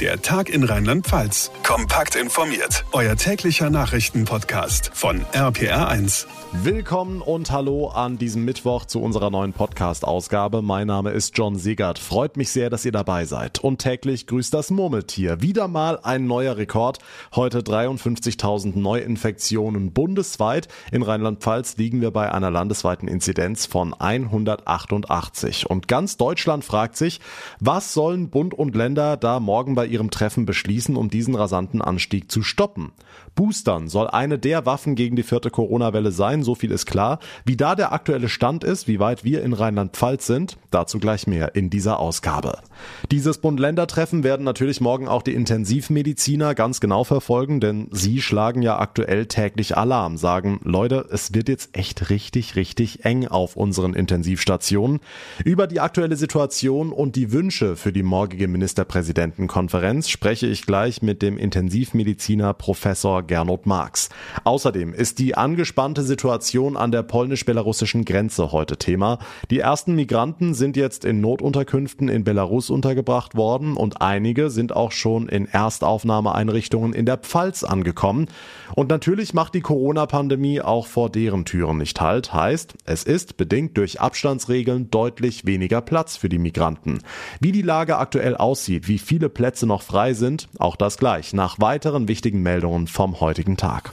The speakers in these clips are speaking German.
Der Tag in Rheinland-Pfalz. Kompakt informiert. Euer täglicher Nachrichtenpodcast von RPR1. Willkommen und hallo an diesem Mittwoch zu unserer neuen Podcast-Ausgabe. Mein Name ist John Segert. Freut mich sehr, dass ihr dabei seid. Und täglich grüßt das Murmeltier. Wieder mal ein neuer Rekord. Heute 53.000 Neuinfektionen bundesweit. In Rheinland-Pfalz liegen wir bei einer landesweiten Inzidenz von 188. Und ganz Deutschland fragt sich, was sollen Bund und Länder da morgen bei bei ihrem Treffen beschließen, um diesen rasanten Anstieg zu stoppen. Boostern soll eine der Waffen gegen die vierte Corona-Welle sein, so viel ist klar. Wie da der aktuelle Stand ist, wie weit wir in Rheinland-Pfalz sind, dazu gleich mehr in dieser Ausgabe. Dieses Bund-Länder-Treffen werden natürlich morgen auch die Intensivmediziner ganz genau verfolgen, denn sie schlagen ja aktuell täglich Alarm, sagen, Leute, es wird jetzt echt richtig, richtig eng auf unseren Intensivstationen. Über die aktuelle Situation und die Wünsche für die morgige Ministerpräsidentenkonferenz Konferenz spreche ich gleich mit dem Intensivmediziner Professor Gernot Marx. Außerdem ist die angespannte Situation an der polnisch-belarussischen Grenze heute Thema. Die ersten Migranten sind jetzt in Notunterkünften in Belarus untergebracht worden und einige sind auch schon in Erstaufnahmeeinrichtungen in der Pfalz angekommen. Und natürlich macht die Corona-Pandemie auch vor deren Türen nicht halt. Heißt, es ist bedingt durch Abstandsregeln deutlich weniger Platz für die Migranten. Wie die Lage aktuell aussieht, wie viele Plätze Plätze noch frei sind. Auch das gleich nach weiteren wichtigen Meldungen vom heutigen Tag.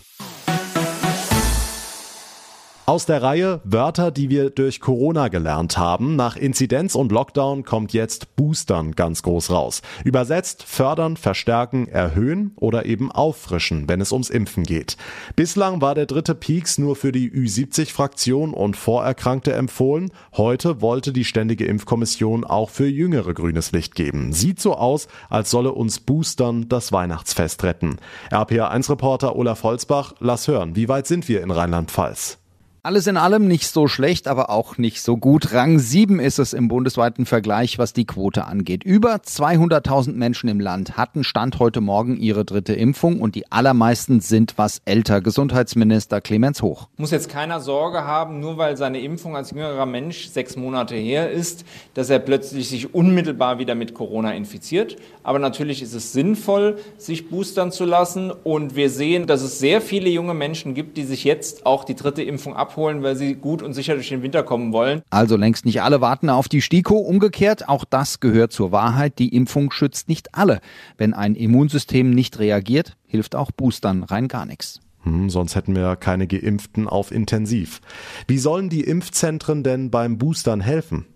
Aus der Reihe Wörter, die wir durch Corona gelernt haben. Nach Inzidenz und Lockdown kommt jetzt Boostern ganz groß raus. Übersetzt fördern, verstärken, erhöhen oder eben auffrischen, wenn es ums Impfen geht. Bislang war der dritte Peaks nur für die Ü70-Fraktion und Vorerkrankte empfohlen. Heute wollte die Ständige Impfkommission auch für Jüngere grünes Licht geben. Sieht so aus, als solle uns Boostern das Weihnachtsfest retten. RPA1-Reporter Olaf Holzbach, lass hören, wie weit sind wir in Rheinland-Pfalz? Alles in allem nicht so schlecht, aber auch nicht so gut. Rang 7 ist es im bundesweiten Vergleich, was die Quote angeht. Über 200.000 Menschen im Land hatten Stand heute Morgen ihre dritte Impfung und die allermeisten sind was älter. Gesundheitsminister Clemens Hoch. Muss jetzt keiner Sorge haben, nur weil seine Impfung als jüngerer Mensch sechs Monate her ist, dass er plötzlich sich unmittelbar wieder mit Corona infiziert. Aber natürlich ist es sinnvoll, sich boostern zu lassen und wir sehen, dass es sehr viele junge Menschen gibt, die sich jetzt auch die dritte Impfung ab abholen, weil sie gut und sicher durch den Winter kommen wollen. Also längst nicht alle warten auf die STIKO. Umgekehrt, auch das gehört zur Wahrheit. Die Impfung schützt nicht alle. Wenn ein Immunsystem nicht reagiert, hilft auch Boostern rein gar nichts. Hm, sonst hätten wir keine Geimpften auf Intensiv. Wie sollen die Impfzentren denn beim Boostern helfen?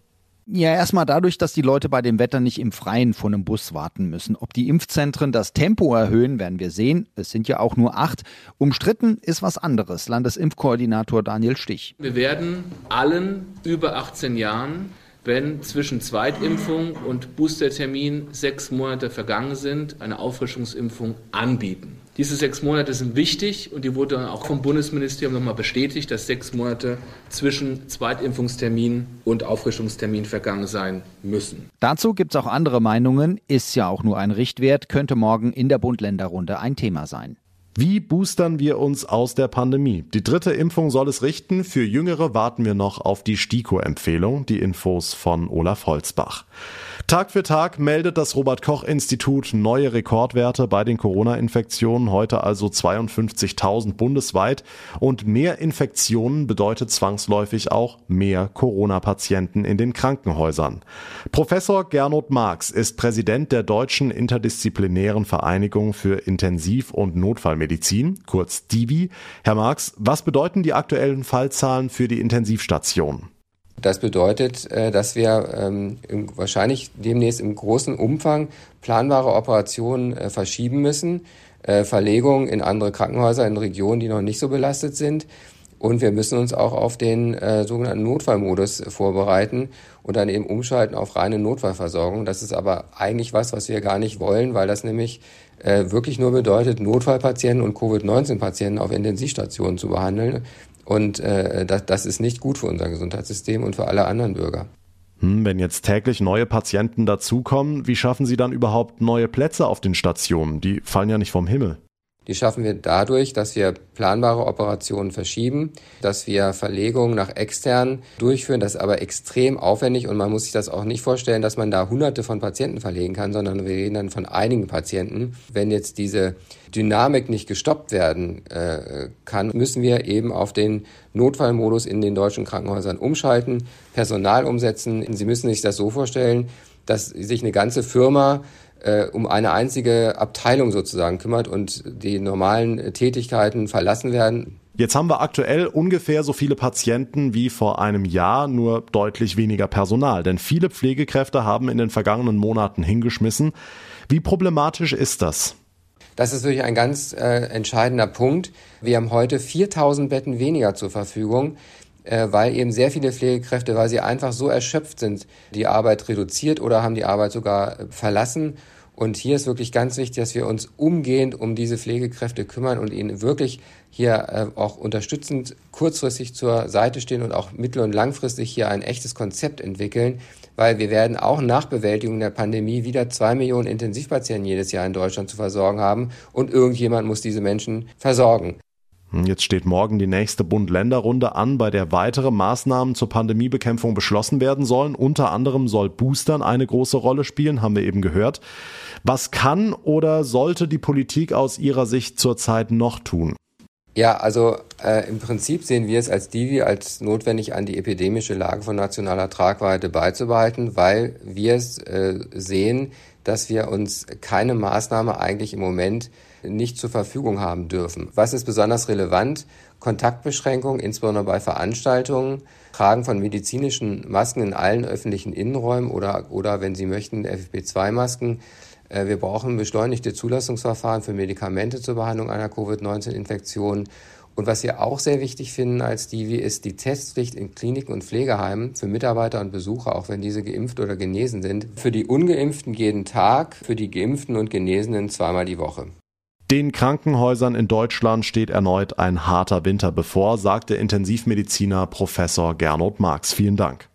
Ja, erstmal dadurch, dass die Leute bei dem Wetter nicht im Freien vor einem Bus warten müssen. Ob die Impfzentren das Tempo erhöhen, werden wir sehen. Es sind ja auch nur acht. Umstritten ist was anderes. Landesimpfkoordinator Daniel Stich. Wir werden allen über 18 Jahren wenn zwischen Zweitimpfung und Boostertermin sechs Monate vergangen sind, eine Auffrischungsimpfung anbieten. Diese sechs Monate sind wichtig und die wurde dann auch vom Bundesministerium nochmal bestätigt, dass sechs Monate zwischen Zweitimpfungstermin und Auffrischungstermin vergangen sein müssen. Dazu gibt es auch andere Meinungen, ist ja auch nur ein Richtwert, könnte morgen in der Bund-Länder-Runde ein Thema sein. Wie boostern wir uns aus der Pandemie? Die dritte Impfung soll es richten. Für Jüngere warten wir noch auf die STIKO-Empfehlung. Die Infos von Olaf Holzbach. Tag für Tag meldet das Robert Koch Institut neue Rekordwerte bei den Corona-Infektionen. Heute also 52.000 bundesweit. Und mehr Infektionen bedeutet zwangsläufig auch mehr Corona-Patienten in den Krankenhäusern. Professor Gernot Marx ist Präsident der Deutschen Interdisziplinären Vereinigung für Intensiv- und Notfallmedizin, kurz DIVI. Herr Marx, was bedeuten die aktuellen Fallzahlen für die Intensivstation? Das bedeutet, äh, dass wir ähm, wahrscheinlich demnächst im großen Umfang planbare Operationen äh, verschieben müssen, äh, Verlegungen in andere Krankenhäuser in Regionen, die noch nicht so belastet sind. Und wir müssen uns auch auf den sogenannten Notfallmodus vorbereiten und dann eben umschalten auf reine Notfallversorgung. Das ist aber eigentlich was, was wir gar nicht wollen, weil das nämlich wirklich nur bedeutet, Notfallpatienten und Covid-19-Patienten auf Intensivstationen zu behandeln. Und äh, das, das ist nicht gut für unser Gesundheitssystem und für alle anderen Bürger. Hm, wenn jetzt täglich neue Patienten dazukommen, wie schaffen Sie dann überhaupt neue Plätze auf den Stationen? Die fallen ja nicht vom Himmel. Die schaffen wir dadurch, dass wir planbare Operationen verschieben, dass wir Verlegungen nach extern durchführen. Das ist aber extrem aufwendig und man muss sich das auch nicht vorstellen, dass man da hunderte von Patienten verlegen kann, sondern wir reden dann von einigen Patienten. Wenn jetzt diese Dynamik nicht gestoppt werden äh, kann, müssen wir eben auf den Notfallmodus in den deutschen Krankenhäusern umschalten, Personal umsetzen. Sie müssen sich das so vorstellen, dass sich eine ganze Firma äh, um eine einzige Abteilung sozusagen kümmert und die normalen Tätigkeiten verlassen werden. Jetzt haben wir aktuell ungefähr so viele Patienten wie vor einem Jahr, nur deutlich weniger Personal, denn viele Pflegekräfte haben in den vergangenen Monaten hingeschmissen. Wie problematisch ist das? Das ist wirklich ein ganz äh, entscheidender Punkt. Wir haben heute 4000 Betten weniger zur Verfügung äh, weil eben sehr viele Pflegekräfte, weil sie einfach so erschöpft sind, die Arbeit reduziert oder haben die Arbeit sogar äh, verlassen. Und hier ist wirklich ganz wichtig, dass wir uns umgehend um diese Pflegekräfte kümmern und ihnen wirklich hier äh, auch unterstützend kurzfristig zur Seite stehen und auch mittel- und langfristig hier ein echtes Konzept entwickeln, weil wir werden auch nach Bewältigung der Pandemie wieder zwei Millionen Intensivpatienten jedes Jahr in Deutschland zu versorgen haben und irgendjemand muss diese Menschen versorgen. Jetzt steht morgen die nächste Bund-Länder-Runde an, bei der weitere Maßnahmen zur Pandemiebekämpfung beschlossen werden sollen. Unter anderem soll Boostern eine große Rolle spielen, haben wir eben gehört. Was kann oder sollte die Politik aus Ihrer Sicht zurzeit noch tun? Ja, also äh, im Prinzip sehen wir es als Divi als notwendig an, die epidemische Lage von nationaler Tragweite beizubehalten, weil wir es äh, sehen, dass wir uns keine Maßnahme eigentlich im Moment nicht zur Verfügung haben dürfen. Was ist besonders relevant? Kontaktbeschränkungen, insbesondere bei Veranstaltungen, Tragen von medizinischen Masken in allen öffentlichen Innenräumen oder, oder wenn Sie möchten, FFP2-Masken. Äh, wir brauchen beschleunigte Zulassungsverfahren für Medikamente zur Behandlung einer Covid-19-Infektion. Und was wir auch sehr wichtig finden als Divi, ist die Testpflicht in Kliniken und Pflegeheimen für Mitarbeiter und Besucher, auch wenn diese geimpft oder genesen sind. Für die Ungeimpften jeden Tag, für die Geimpften und Genesenen zweimal die Woche. Den Krankenhäusern in Deutschland steht erneut ein harter Winter bevor, sagte Intensivmediziner Professor Gernot Marx. Vielen Dank.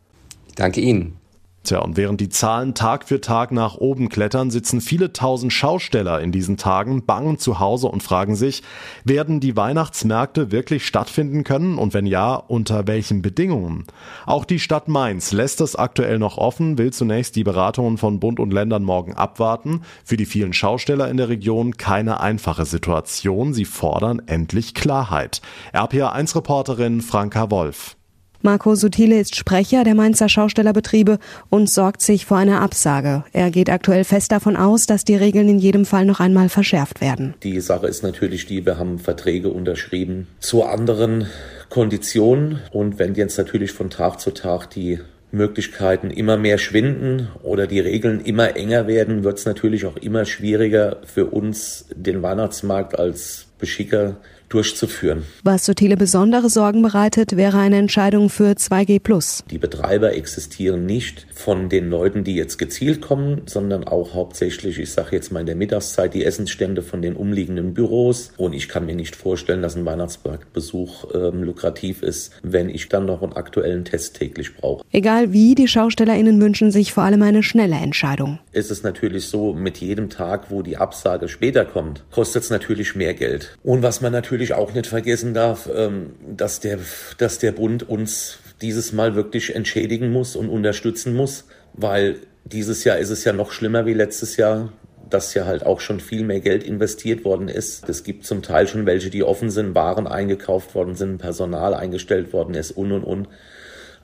Danke Ihnen. Tja, und während die Zahlen Tag für Tag nach oben klettern, sitzen viele tausend Schausteller in diesen Tagen bangen zu Hause und fragen sich, werden die Weihnachtsmärkte wirklich stattfinden können und wenn ja, unter welchen Bedingungen? Auch die Stadt Mainz lässt es aktuell noch offen, will zunächst die Beratungen von Bund und Ländern morgen abwarten. Für die vielen Schausteller in der Region keine einfache Situation. Sie fordern endlich Klarheit. RPA1-Reporterin Franka Wolf. Marco Sutile ist Sprecher der Mainzer Schaustellerbetriebe und sorgt sich vor einer Absage. Er geht aktuell fest davon aus, dass die Regeln in jedem Fall noch einmal verschärft werden. Die Sache ist natürlich die, wir haben Verträge unterschrieben zu anderen Konditionen und wenn jetzt natürlich von Tag zu Tag die Möglichkeiten immer mehr schwinden oder die Regeln immer enger werden, wird es natürlich auch immer schwieriger für uns, den Weihnachtsmarkt als Beschicker durchzuführen. Was Sotile besondere Sorgen bereitet, wäre eine Entscheidung für 2G+. Die Betreiber existieren nicht von den Leuten, die jetzt gezielt kommen, sondern auch hauptsächlich, ich sage jetzt mal in der Mittagszeit, die Essensstände von den umliegenden Büros. Und ich kann mir nicht vorstellen, dass ein Weihnachtsmarktbesuch ähm, lukrativ ist, wenn ich dann noch einen aktuellen Test täglich brauche. Egal wie, die SchaustellerInnen wünschen sich vor allem eine schnelle Entscheidung. Es ist natürlich so, mit jedem Tag, wo die Absage später kommt, kostet es natürlich mehr Geld. Und was man natürlich natürlich auch nicht vergessen darf, ähm, dass der, dass der Bund uns dieses Mal wirklich entschädigen muss und unterstützen muss, weil dieses Jahr ist es ja noch schlimmer wie letztes Jahr, dass ja halt auch schon viel mehr Geld investiert worden ist. Es gibt zum Teil schon welche, die offen sind, Waren eingekauft worden sind, Personal eingestellt worden ist und und und.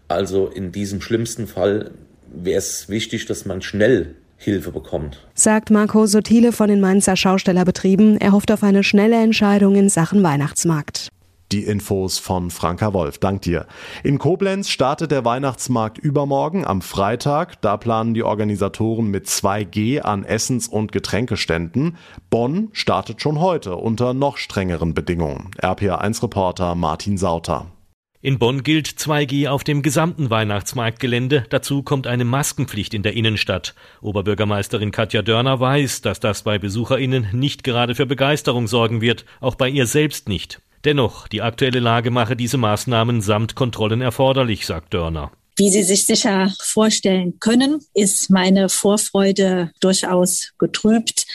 Also in diesem schlimmsten Fall wäre es wichtig, dass man schnell Hilfe bekommt. Sagt Marco Sotile von den Mainzer Schaustellerbetrieben. Er hofft auf eine schnelle Entscheidung in Sachen Weihnachtsmarkt. Die Infos von Franka Wolf. Dank dir. In Koblenz startet der Weihnachtsmarkt übermorgen am Freitag. Da planen die Organisatoren mit 2G an Essens- und Getränkeständen. Bonn startet schon heute unter noch strengeren Bedingungen. RPA1-Reporter Martin Sauter. In Bonn gilt 2G auf dem gesamten Weihnachtsmarktgelände. Dazu kommt eine Maskenpflicht in der Innenstadt. Oberbürgermeisterin Katja Dörner weiß, dass das bei BesucherInnen nicht gerade für Begeisterung sorgen wird, auch bei ihr selbst nicht. Dennoch, die aktuelle Lage mache diese Maßnahmen samt Kontrollen erforderlich, sagt Dörner. Wie Sie sich sicher vorstellen können, ist meine Vorfreude durchaus getrübt,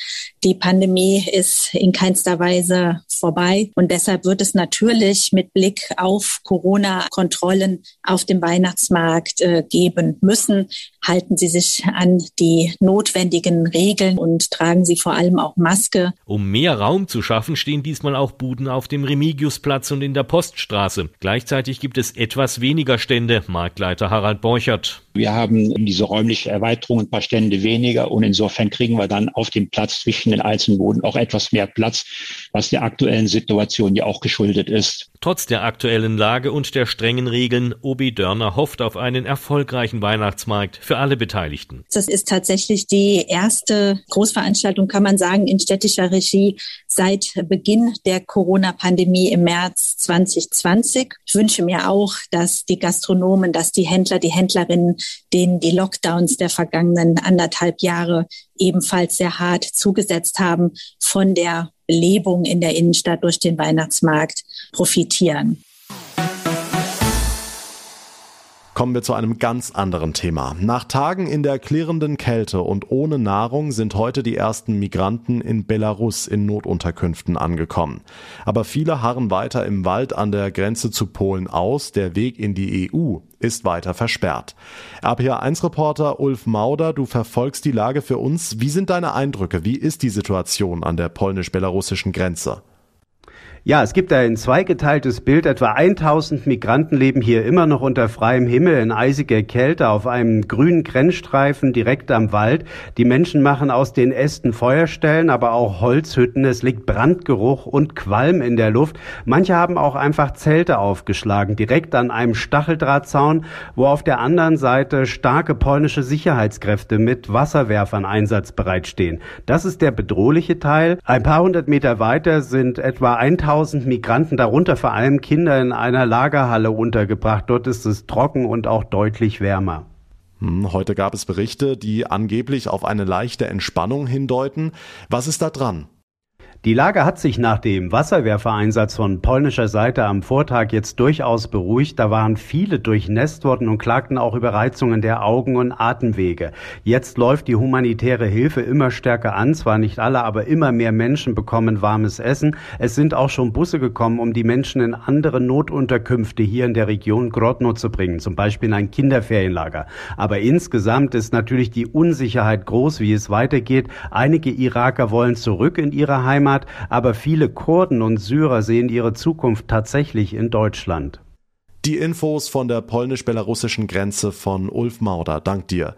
Die Pandemie ist in keinster Weise vorbei. Und deshalb wird es natürlich mit Blick auf Corona-Kontrollen auf dem Weihnachtsmarkt äh, geben müssen. Halten Sie sich an die notwendigen Regeln und tragen Sie vor allem auch Maske. Um mehr Raum zu schaffen, stehen diesmal auch Buden auf dem Remigiusplatz und in der Poststraße. Gleichzeitig gibt es etwas weniger Stände, Marktleiter Harald Borchert. Wir haben diese räumliche Erweiterung, ein paar Stände weniger und insofern kriegen wir dann auf dem Platz zwischen den einzelnen Buden auch etwas mehr Platz, was der aktuellen Situation ja auch geschuldet ist. Trotz der aktuellen Lage und der strengen Regeln, Obi Dörner hofft auf einen erfolgreichen Weihnachtsmarkt für alle Beteiligten. Das ist tatsächlich die erste Großveranstaltung, kann man sagen, in städtischer Regie seit Beginn der Corona-Pandemie im März 2020. Ich wünsche mir auch, dass die Gastronomen, dass die Händler, die Händlerinnen, denen die Lockdowns der vergangenen anderthalb Jahre ebenfalls sehr hart zugesetzt haben, von der Belebung in der Innenstadt durch den Weihnachtsmarkt profitieren. Kommen wir zu einem ganz anderen Thema. Nach Tagen in der klirrenden Kälte und ohne Nahrung sind heute die ersten Migranten in Belarus in Notunterkünften angekommen. Aber viele harren weiter im Wald an der Grenze zu Polen aus. Der Weg in die EU ist weiter versperrt. RPA1-Reporter Ulf Mauder, du verfolgst die Lage für uns. Wie sind deine Eindrücke? Wie ist die Situation an der polnisch-belarussischen Grenze? Ja, es gibt ein zweigeteiltes Bild. Etwa 1000 Migranten leben hier immer noch unter freiem Himmel in eisiger Kälte auf einem grünen Grenzstreifen direkt am Wald. Die Menschen machen aus den Ästen Feuerstellen, aber auch Holzhütten. Es liegt Brandgeruch und Qualm in der Luft. Manche haben auch einfach Zelte aufgeschlagen, direkt an einem Stacheldrahtzaun, wo auf der anderen Seite starke polnische Sicherheitskräfte mit Wasserwerfern einsatzbereit stehen. Das ist der bedrohliche Teil. Ein paar hundert Meter weiter sind etwa 1000 1000 Migranten, darunter vor allem Kinder, in einer Lagerhalle untergebracht. Dort ist es trocken und auch deutlich wärmer. Hm, heute gab es Berichte, die angeblich auf eine leichte Entspannung hindeuten. Was ist da dran? Die Lage hat sich nach dem Wasserwerfereinsatz von polnischer Seite am Vortag jetzt durchaus beruhigt. Da waren viele durchnässt worden und klagten auch über Reizungen der Augen und Atemwege. Jetzt läuft die humanitäre Hilfe immer stärker an. Zwar nicht alle, aber immer mehr Menschen bekommen warmes Essen. Es sind auch schon Busse gekommen, um die Menschen in andere Notunterkünfte hier in der Region Grodno zu bringen, zum Beispiel in ein Kinderferienlager. Aber insgesamt ist natürlich die Unsicherheit groß, wie es weitergeht. Einige Iraker wollen zurück in ihre Heimat. Heimat, aber viele Kurden und Syrer sehen ihre Zukunft tatsächlich in Deutschland. Die Infos von der polnisch-belarussischen Grenze von Ulf Mauder. Dank dir.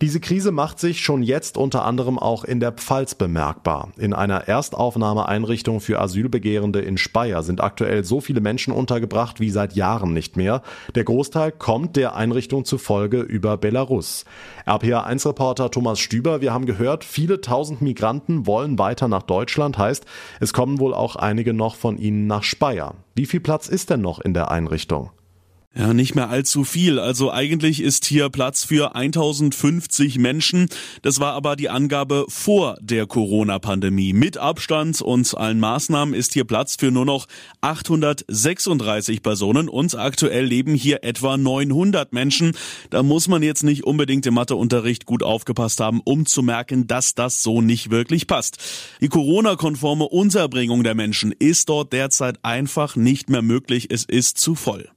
Diese Krise macht sich schon jetzt unter anderem auch in der Pfalz bemerkbar. In einer Erstaufnahmeeinrichtung für Asylbegehrende in Speyer sind aktuell so viele Menschen untergebracht wie seit Jahren nicht mehr. Der Großteil kommt der Einrichtung zufolge über Belarus. RPA1-Reporter Thomas Stüber, wir haben gehört, viele tausend Migranten wollen weiter nach Deutschland, heißt, es kommen wohl auch einige noch von ihnen nach Speyer. Wie viel Platz ist denn noch in der Einrichtung? Ja, nicht mehr allzu viel. Also eigentlich ist hier Platz für 1050 Menschen. Das war aber die Angabe vor der Corona-Pandemie. Mit Abstand und allen Maßnahmen ist hier Platz für nur noch 836 Personen und aktuell leben hier etwa 900 Menschen. Da muss man jetzt nicht unbedingt im Matheunterricht gut aufgepasst haben, um zu merken, dass das so nicht wirklich passt. Die Corona-konforme Unterbringung der Menschen ist dort derzeit einfach nicht mehr möglich. Es ist zu voll.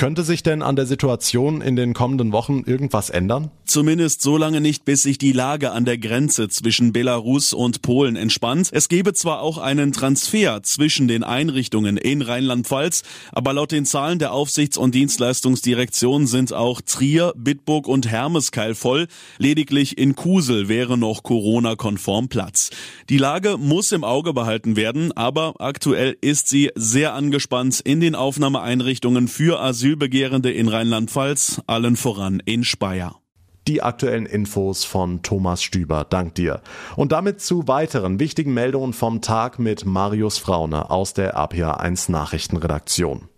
Könnte sich denn an der Situation in den kommenden Wochen irgendwas ändern? Zumindest so lange nicht, bis sich die Lage an der Grenze zwischen Belarus und Polen entspannt. Es gebe zwar auch einen Transfer zwischen den Einrichtungen in Rheinland-Pfalz, aber laut den Zahlen der Aufsichts- und Dienstleistungsdirektion sind auch Trier, Bitburg und Hermeskeil voll. Lediglich in Kusel wäre noch Corona-konform Platz. Die Lage muss im Auge behalten werden, aber aktuell ist sie sehr angespannt in den Aufnahmeeinrichtungen für Asyl Asylbegehrende in Rheinland-Pfalz, allen voran in Speyer. Die aktuellen Infos von Thomas Stüber. Dank dir. Und damit zu weiteren wichtigen Meldungen vom Tag mit Marius Fraune aus der APA1 Nachrichtenredaktion.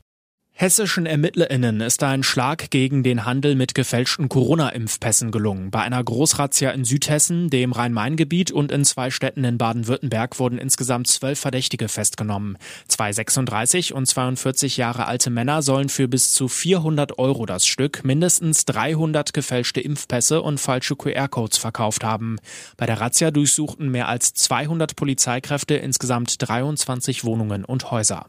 Hessischen ErmittlerInnen ist ein Schlag gegen den Handel mit gefälschten Corona-Impfpässen gelungen. Bei einer Großrazzia in Südhessen, dem Rhein-Main-Gebiet und in zwei Städten in Baden-Württemberg wurden insgesamt zwölf Verdächtige festgenommen. Zwei 36 und 42 Jahre alte Männer sollen für bis zu 400 Euro das Stück mindestens 300 gefälschte Impfpässe und falsche QR-Codes verkauft haben. Bei der Razzia durchsuchten mehr als 200 Polizeikräfte insgesamt 23 Wohnungen und Häuser.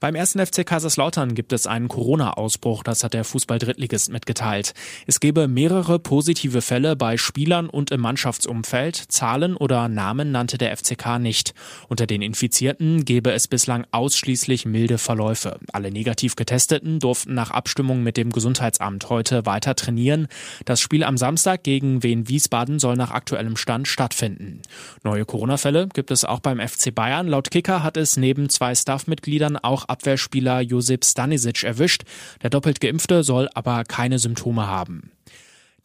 Beim ersten FC Kaiserslautern gibt es einen Corona-Ausbruch, das hat der Fußball-Drittligist mitgeteilt. Es gebe mehrere positive Fälle bei Spielern und im Mannschaftsumfeld. Zahlen oder Namen nannte der FCK nicht. Unter den Infizierten gebe es bislang ausschließlich milde Verläufe. Alle negativ Getesteten durften nach Abstimmung mit dem Gesundheitsamt heute weiter trainieren. Das Spiel am Samstag gegen Wien Wiesbaden soll nach aktuellem Stand stattfinden. Neue Corona-Fälle gibt es auch beim FC Bayern. Laut Kicker hat es neben zwei Staffmitgliedern auch Abwehrspieler Josip Stanisic erwischt. Der doppelt Geimpfte soll aber keine Symptome haben.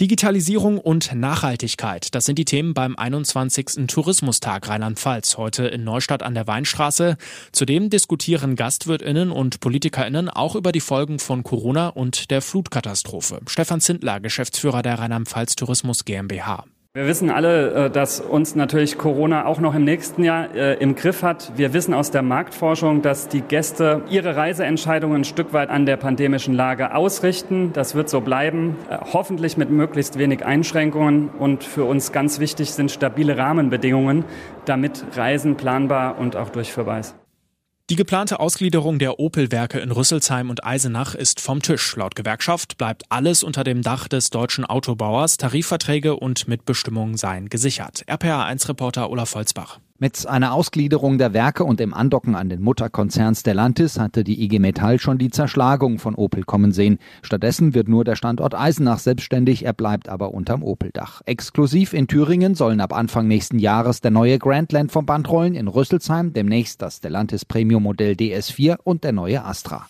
Digitalisierung und Nachhaltigkeit, das sind die Themen beim 21. Tourismustag Rheinland-Pfalz heute in Neustadt an der Weinstraße. Zudem diskutieren Gastwirtinnen und Politikerinnen auch über die Folgen von Corona und der Flutkatastrophe. Stefan Zindler, Geschäftsführer der Rheinland-Pfalz Tourismus GmbH. Wir wissen alle, äh, dass uns natürlich Corona auch noch im nächsten Jahr äh, im Griff hat. Wir wissen aus der Marktforschung, dass die Gäste ihre Reiseentscheidungen ein Stück weit an der pandemischen Lage ausrichten. Das wird so bleiben, äh, hoffentlich mit möglichst wenig Einschränkungen. Und für uns ganz wichtig sind stabile Rahmenbedingungen, damit Reisen planbar und auch durchführbar ist. Die geplante Ausgliederung der Opel-Werke in Rüsselsheim und Eisenach ist vom Tisch. Laut Gewerkschaft bleibt alles unter dem Dach des deutschen Autobauers. Tarifverträge und Mitbestimmung seien gesichert. RPA1-Reporter Olaf Holzbach. Mit einer Ausgliederung der Werke und dem Andocken an den Mutterkonzern Stellantis hatte die IG Metall schon die Zerschlagung von Opel kommen sehen. Stattdessen wird nur der Standort Eisenach selbstständig, er bleibt aber unterm Opel-Dach. Exklusiv in Thüringen sollen ab Anfang nächsten Jahres der neue Grandland vom Band rollen, in Rüsselsheim demnächst das Stellantis Premium Modell DS4 und der neue Astra.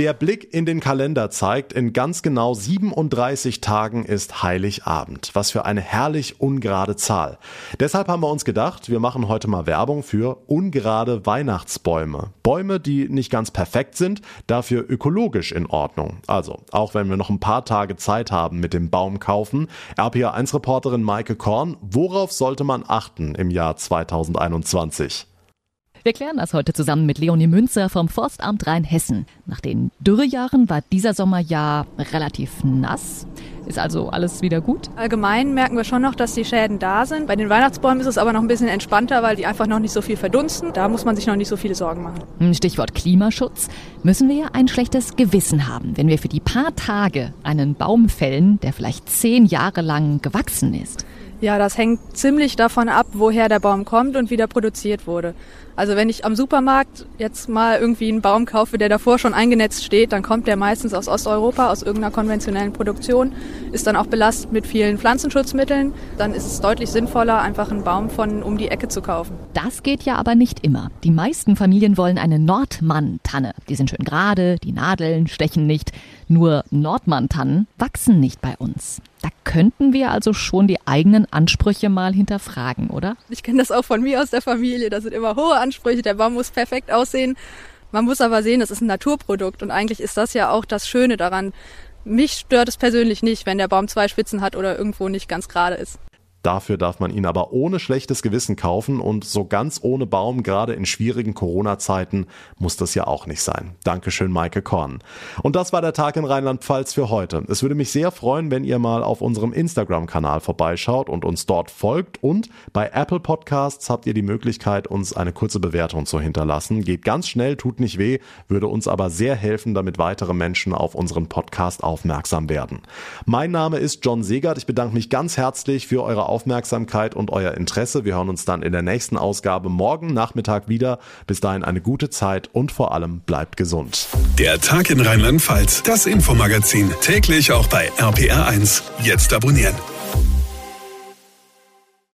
Der Blick in den Kalender zeigt, in ganz genau 37 Tagen ist Heiligabend. Was für eine herrlich ungerade Zahl. Deshalb haben wir uns gedacht, wir machen heute mal Werbung für ungerade Weihnachtsbäume. Bäume, die nicht ganz perfekt sind, dafür ökologisch in Ordnung. Also, auch wenn wir noch ein paar Tage Zeit haben mit dem Baum kaufen, RPA1-Reporterin Maike Korn, worauf sollte man achten im Jahr 2021? Wir klären das heute zusammen mit Leonie Münzer vom Forstamt Rheinhessen. Nach den Dürrejahren war dieser Sommer ja relativ nass. Ist also alles wieder gut? Allgemein merken wir schon noch, dass die Schäden da sind. Bei den Weihnachtsbäumen ist es aber noch ein bisschen entspannter, weil die einfach noch nicht so viel verdunsten. Da muss man sich noch nicht so viele Sorgen machen. Hm, Stichwort Klimaschutz. Müssen wir ja ein schlechtes Gewissen haben, wenn wir für die paar Tage einen Baum fällen, der vielleicht zehn Jahre lang gewachsen ist? Ja, das hängt ziemlich davon ab, woher der Baum kommt und wie der produziert wurde. Also wenn ich am Supermarkt jetzt mal irgendwie einen Baum kaufe, der davor schon eingenetzt steht, dann kommt der meistens aus Osteuropa, aus irgendeiner konventionellen Produktion, ist dann auch belastet mit vielen Pflanzenschutzmitteln. Dann ist es deutlich sinnvoller, einfach einen Baum von um die Ecke zu kaufen. Das geht ja aber nicht immer. Die meisten Familien wollen eine Nordmann-Tanne. Die sind schön gerade, die Nadeln stechen nicht. Nur Nordmann-Tannen wachsen nicht bei uns. Da könnten wir also schon die eigenen Ansprüche mal hinterfragen, oder? Ich kenne das auch von mir aus der Familie. Da sind immer hohe Ansprüche. Der Baum muss perfekt aussehen. Man muss aber sehen, das ist ein Naturprodukt und eigentlich ist das ja auch das Schöne daran. Mich stört es persönlich nicht, wenn der Baum zwei Spitzen hat oder irgendwo nicht ganz gerade ist. Dafür darf man ihn aber ohne schlechtes Gewissen kaufen und so ganz ohne Baum, gerade in schwierigen Corona-Zeiten, muss das ja auch nicht sein. Dankeschön, Maike Korn. Und das war der Tag in Rheinland-Pfalz für heute. Es würde mich sehr freuen, wenn ihr mal auf unserem Instagram-Kanal vorbeischaut und uns dort folgt. Und bei Apple Podcasts habt ihr die Möglichkeit, uns eine kurze Bewertung zu hinterlassen. Geht ganz schnell, tut nicht weh, würde uns aber sehr helfen, damit weitere Menschen auf unseren Podcast aufmerksam werden. Mein Name ist John Segert. Ich bedanke mich ganz herzlich für eure Aufmerksamkeit und euer Interesse. Wir hören uns dann in der nächsten Ausgabe morgen Nachmittag wieder. Bis dahin eine gute Zeit und vor allem bleibt gesund. Der Tag in Rheinland-Pfalz, das Infomagazin, täglich auch bei RPR1. Jetzt abonnieren.